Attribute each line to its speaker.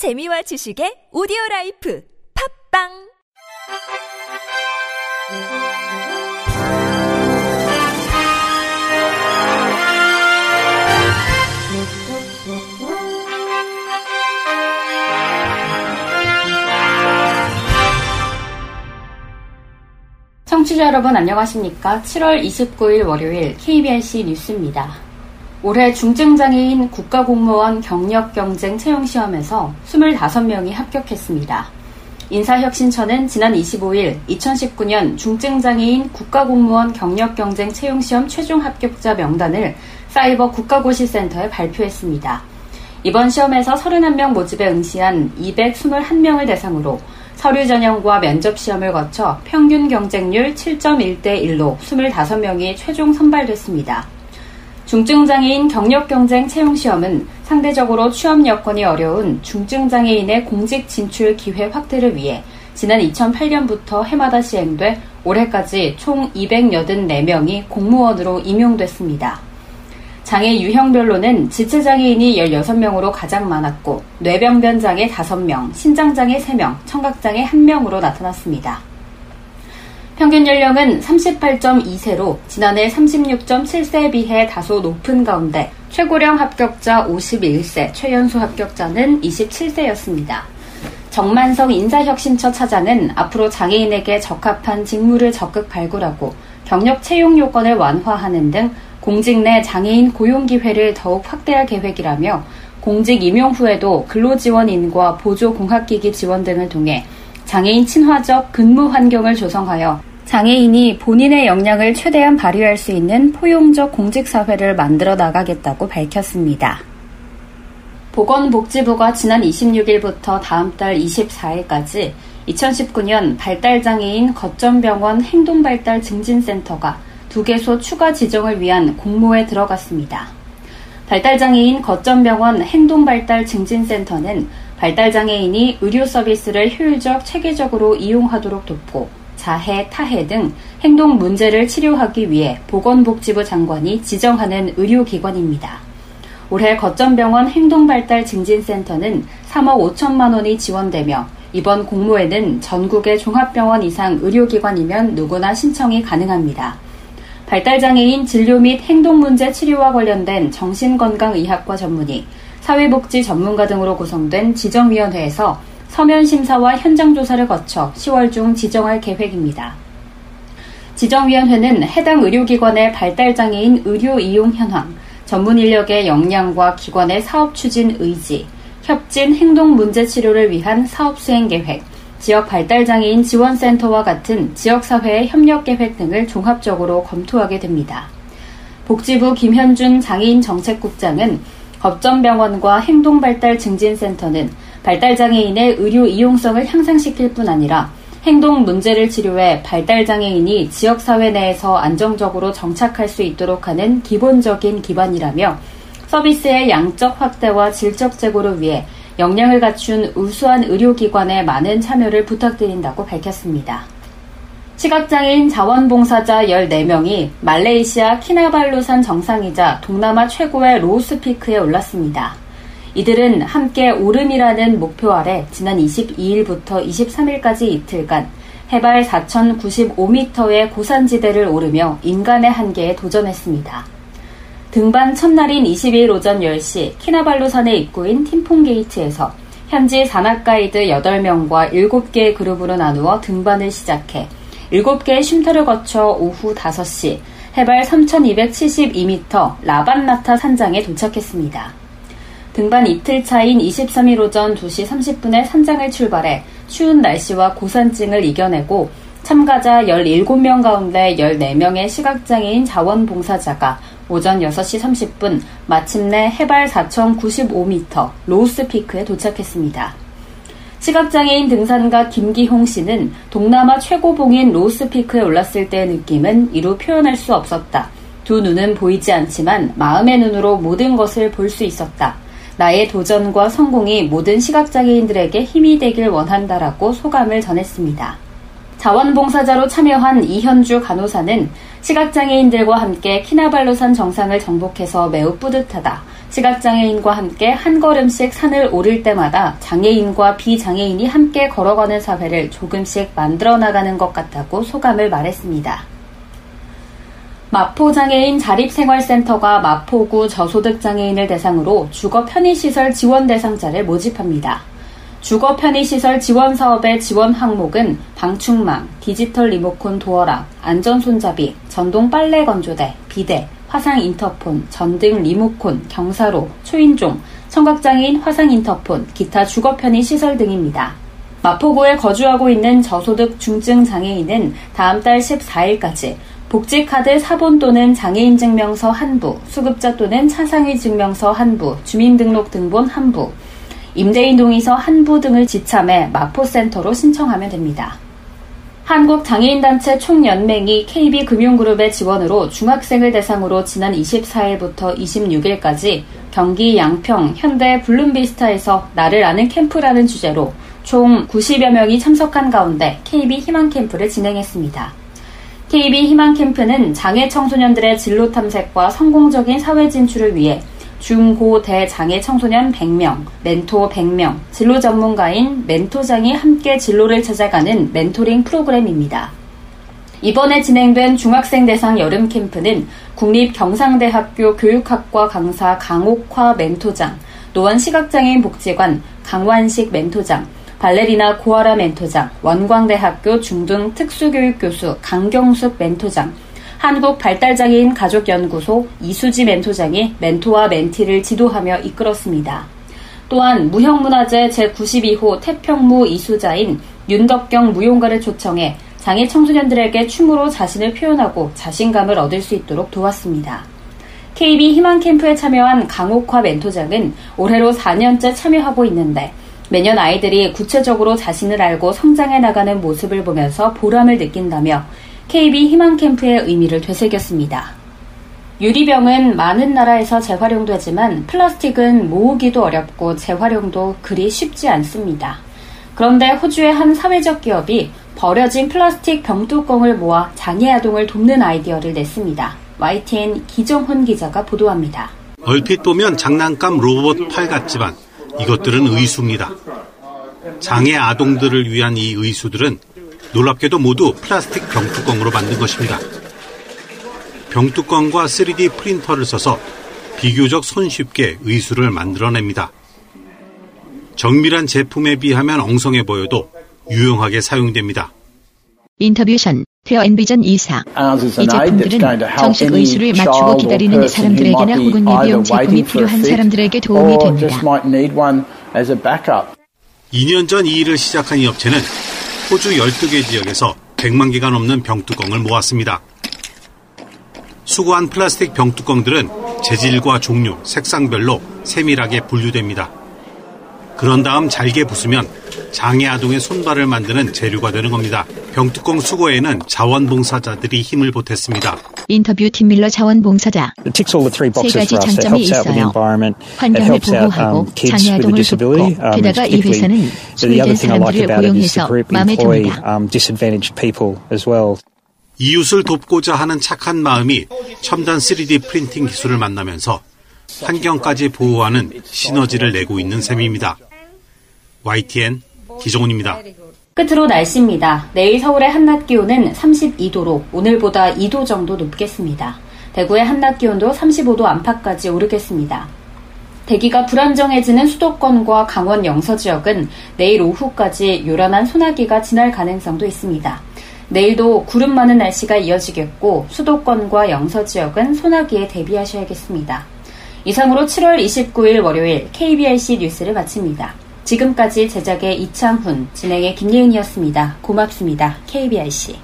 Speaker 1: 재미와 지식의 오디오 라이프 팝빵
Speaker 2: 청취자 여러분 안녕하십니까? 7월 29일 월요일 KBRC 뉴스입니다. 올해 중증장애인 국가공무원 경력 경쟁 채용시험에서 25명이 합격했습니다. 인사혁신처는 지난 25일 2019년 중증장애인 국가공무원 경력 경쟁 채용시험 최종 합격자 명단을 사이버 국가고시센터에 발표했습니다. 이번 시험에서 31명 모집에 응시한 221명을 대상으로 서류 전형과 면접 시험을 거쳐 평균 경쟁률 7.1대 1로 25명이 최종 선발됐습니다. 중증장애인 경력경쟁 채용시험은 상대적으로 취업 여건이 어려운 중증장애인의 공직 진출 기회 확대를 위해 지난 2008년부터 해마다 시행돼 올해까지 총 284명이 공무원으로 임용됐습니다. 장애 유형별로는 지체장애인이 16명으로 가장 많았고 뇌병변 장애 5명, 신장장애 3명, 청각장애 1명으로 나타났습니다. 평균 연령은 38.2세로 지난해 36.7세에 비해 다소 높은 가운데 최고령 합격자 51세, 최연소 합격자는 27세였습니다. 정만성 인사혁신처 차장은 앞으로 장애인에게 적합한 직무를 적극 발굴하고 경력 채용 요건을 완화하는 등 공직 내 장애인 고용 기회를 더욱 확대할 계획이라며 공직 임용 후에도 근로지원인과 보조공학기기 지원 등을 통해 장애인 친화적 근무 환경을 조성하여 장애인이 본인의 역량을 최대한 발휘할 수 있는 포용적 공직사회를 만들어 나가겠다고 밝혔습니다. 보건복지부가 지난 26일부터 다음 달 24일까지 2019년 발달장애인 거점병원 행동발달 증진센터가 두 개소 추가 지정을 위한 공모에 들어갔습니다. 발달장애인 거점병원 행동발달 증진센터는 발달장애인이 의료 서비스를 효율적, 체계적으로 이용하도록 돕고 자해, 타해 등 행동 문제를 치료하기 위해 보건복지부 장관이 지정하는 의료기관입니다. 올해 거점병원 행동발달 증진센터는 3억 5천만 원이 지원되며 이번 공모에는 전국의 종합병원 이상 의료기관이면 누구나 신청이 가능합니다. 발달장애인 진료 및 행동문제 치료와 관련된 정신건강의학과 전문의, 사회복지 전문가 등으로 구성된 지정위원회에서 서면 심사와 현장 조사를 거쳐 10월 중 지정할 계획입니다. 지정위원회는 해당 의료기관의 발달장애인 의료 이용 현황, 전문 인력의 역량과 기관의 사업 추진 의지, 협진 행동 문제 치료를 위한 사업 수행 계획, 지역 발달장애인 지원센터와 같은 지역사회의 협력 계획 등을 종합적으로 검토하게 됩니다. 복지부 김현준 장애인 정책국장은 법전병원과 행동발달증진센터는 발달장애인의 의료 이용성을 향상시킬 뿐 아니라 행동 문제를 치료해 발달장애인이 지역사회 내에서 안정적으로 정착할 수 있도록 하는 기본적인 기반이라며 서비스의 양적 확대와 질적 제고를 위해 역량을 갖춘 우수한 의료기관의 많은 참여를 부탁드린다고 밝혔습니다. 시각장애인 자원봉사자 14명이 말레이시아 키나발루산 정상이자 동남아 최고의 로스피크에 올랐습니다. 이들은 함께 오름이라는 목표 아래 지난 22일부터 23일까지 이틀간 해발 4,095m의 고산지대를 오르며 인간의 한계에 도전했습니다. 등반 첫날인 22일 오전 10시 키나발루산의 입구인 팀퐁게이트에서 현지 산악가이드 8명과 7개의 그룹으로 나누어 등반을 시작해 7개의 쉼터를 거쳐 오후 5시 해발 3,272m 라반라타 산장에 도착했습니다. 등반 이틀 차인 23일 오전 2시 30분에 산장을 출발해 추운 날씨와 고산증을 이겨내고 참가자 17명 가운데 14명의 시각장애인 자원봉사자가 오전 6시 30분 마침내 해발 4,095m 로우스 피크에 도착했습니다. 시각장애인 등산가 김기홍 씨는 동남아 최고봉인 로우스피크에 올랐을 때의 느낌은 이루 표현할 수 없었다. 두 눈은 보이지 않지만 마음의 눈으로 모든 것을 볼 수 있었다. 나의 도전과 성공이 모든 시각장애인들에게 힘이 되길 원한다라고 소감을 전했습니다. 자원봉사자로 참여한 이현주 간호사는 시각장애인들과 함께 키나발루산 정상을 정복해서 매우 뿌듯하다. 시각장애인과 함께 한 걸음씩 산을 오를 때마다 장애인과 비장애인이 함께 걸어가는 사회를 조금씩 만들어 나가는 것 같다고 소감을 말했습니다. 마포장애인 자립생활센터가 마포구 저소득 장애인을 대상으로 주거 편의시설 지원 대상자를 모집합니다. 주거 편의시설 지원 사업의 지원 항목은 방충망, 디지털 리모컨 도어락, 안전 손잡이, 전동 빨래 건조대, 비대, 화상 인터폰, 전등 리모콘, 경사로, 초인종, 청각장애인 화상 인터폰, 기타 주거 편의 시설 등입니다. 마포구에 거주하고 있는 저소득 중증 장애인은 다음 달 14일까지 복지카드 사본 또는 장애인 증명서 한부, 수급자 또는 차상위 증명서 한부, 주민등록 등본 한부, 임대인 동의서 한부 등을 지참해 마포센터로 신청하면 됩니다. 한국장애인단체 총연맹이 KB금융그룹의 지원으로 중학생을 대상으로 지난 24일부터 26일까지 경기 양평 현대 블룸비스타에서 나를 아는 캠프라는 주제로 총 90여 명이 참석한 가운데 KB 희망 캠프를 진행했습니다. KB 희망 캠프는 장애 청소년들의 진로 탐색과 성공적인 사회 진출을 위해 중, 고, 대 장애 청소년 100명, 멘토 100명, 진로 전문가인 멘토장이 함께 진로를 찾아가는 멘토링 프로그램입니다. 이번에 진행된 중학생 대상 여름 캠프는 국립경상대학교 교육학과 강사 강옥화 멘토장, 노원시각장애인 복지관 강완식 멘토장, 발레리나 고아라 멘토장, 원광대학교 중등 특수교육교수 강경숙 멘토장, 한국 발달장애인 가족연구소 이수지 멘토장이 멘토와 멘티를 지도하며 이끌었습니다. 또한 무형문화재 제92호 태평무 이수자인 윤덕경 무용가를 초청해 장애 청소년들에게 춤으로 자신을 표현하고 자신감을 얻을 수 있도록 도왔습니다. KB 희망 캠프에 참여한 강옥화 멘토장은 올해로 4년째 참여하고 있는데 매년 아이들이 구체적으로 자신을 알고 성장해 나가는 모습을 보면서 보람을 느낀다며 KB 희망 캠프의 의미를 되새겼습니다. 유리병은 많은 나라에서 재활용되지만 플라스틱은 모으기도 어렵고 재활용도 그리 쉽지 않습니다. 그런데 호주의 한 사회적 기업이 버려진 플라스틱 병뚜껑을 모아 장애 아동을 돕는 아이디어를 냈습니다. YTN 기정훈 기자가 보도합니다.
Speaker 3: 얼핏 보면 장난감 로봇 팔 같지만 이것들은 의수입니다. 장애 아동들을 위한 이 의수들은 놀랍게도 모두 플라스틱 병뚜껑으로 만든 것입니다. 병뚜껑과 3D 프린터를 써서 비교적 손쉽게 의수를 만들어냅니다. 정밀한 제품에 비하면 엉성해 보여도 유용하게 사용됩니다.
Speaker 4: 인터뷰 션 페어 엔비전 이사 이 제품들은 정식 의수를 맞추고 기다리는 사람들에게나 혹은 예비용 제품이 필요한 사람들에게 도움이 됩니다.
Speaker 3: 2년 전 이 일을 시작한 이 업체는 호주 12개 지역에서 100만 개가 넘는 병뚜껑을 모았습니다. 수거한 플라스틱 병뚜껑들은 재질과 종류, 색상별로 세밀하게 분류됩니다. 그런 다음 잘게 부수면 장애 아동의 손발을 만드는 재료가 되는 겁니다. 병뚜껑 수거에는 자원봉사자들이 힘을 보탰습니다.
Speaker 4: 인터뷰 팀 밀러 자원봉사자 세 가지 장점이 있어요. 환경을 보호하고 장애 아동을 돕고 게다가 이 회사는 소외된 사람들을 고용해서 마음에 듭니다.
Speaker 3: 이웃을 돕고자 하는 착한 마음이 첨단 3D 프린팅 기술을 만나면서 환경까지 보호하는 시너지를 내고 있는 셈입니다. YTN 기정훈입니다.
Speaker 2: 끝으로 날씨입니다. 내일 서울의 한낮 기온은 32도로 오늘보다 2도 정도 높겠습니다. 대구의 한낮 기온도 35도 안팎까지 오르겠습니다. 대기가 불안정해지는 수도권과 강원 영서 지역은 내일 오후까지 요란한 소나기가 지날 가능성도 있습니다. 내일도 구름 많은 날씨가 이어지겠고 수도권과 영서 지역은 소나기에 대비하셔야겠습니다. 이상으로 7월 29일 월요일 KBRC 뉴스를 마칩니다. 지금까지 제작의 이창훈, 진행의 김예은이었습니다. 고맙습니다. KBRC.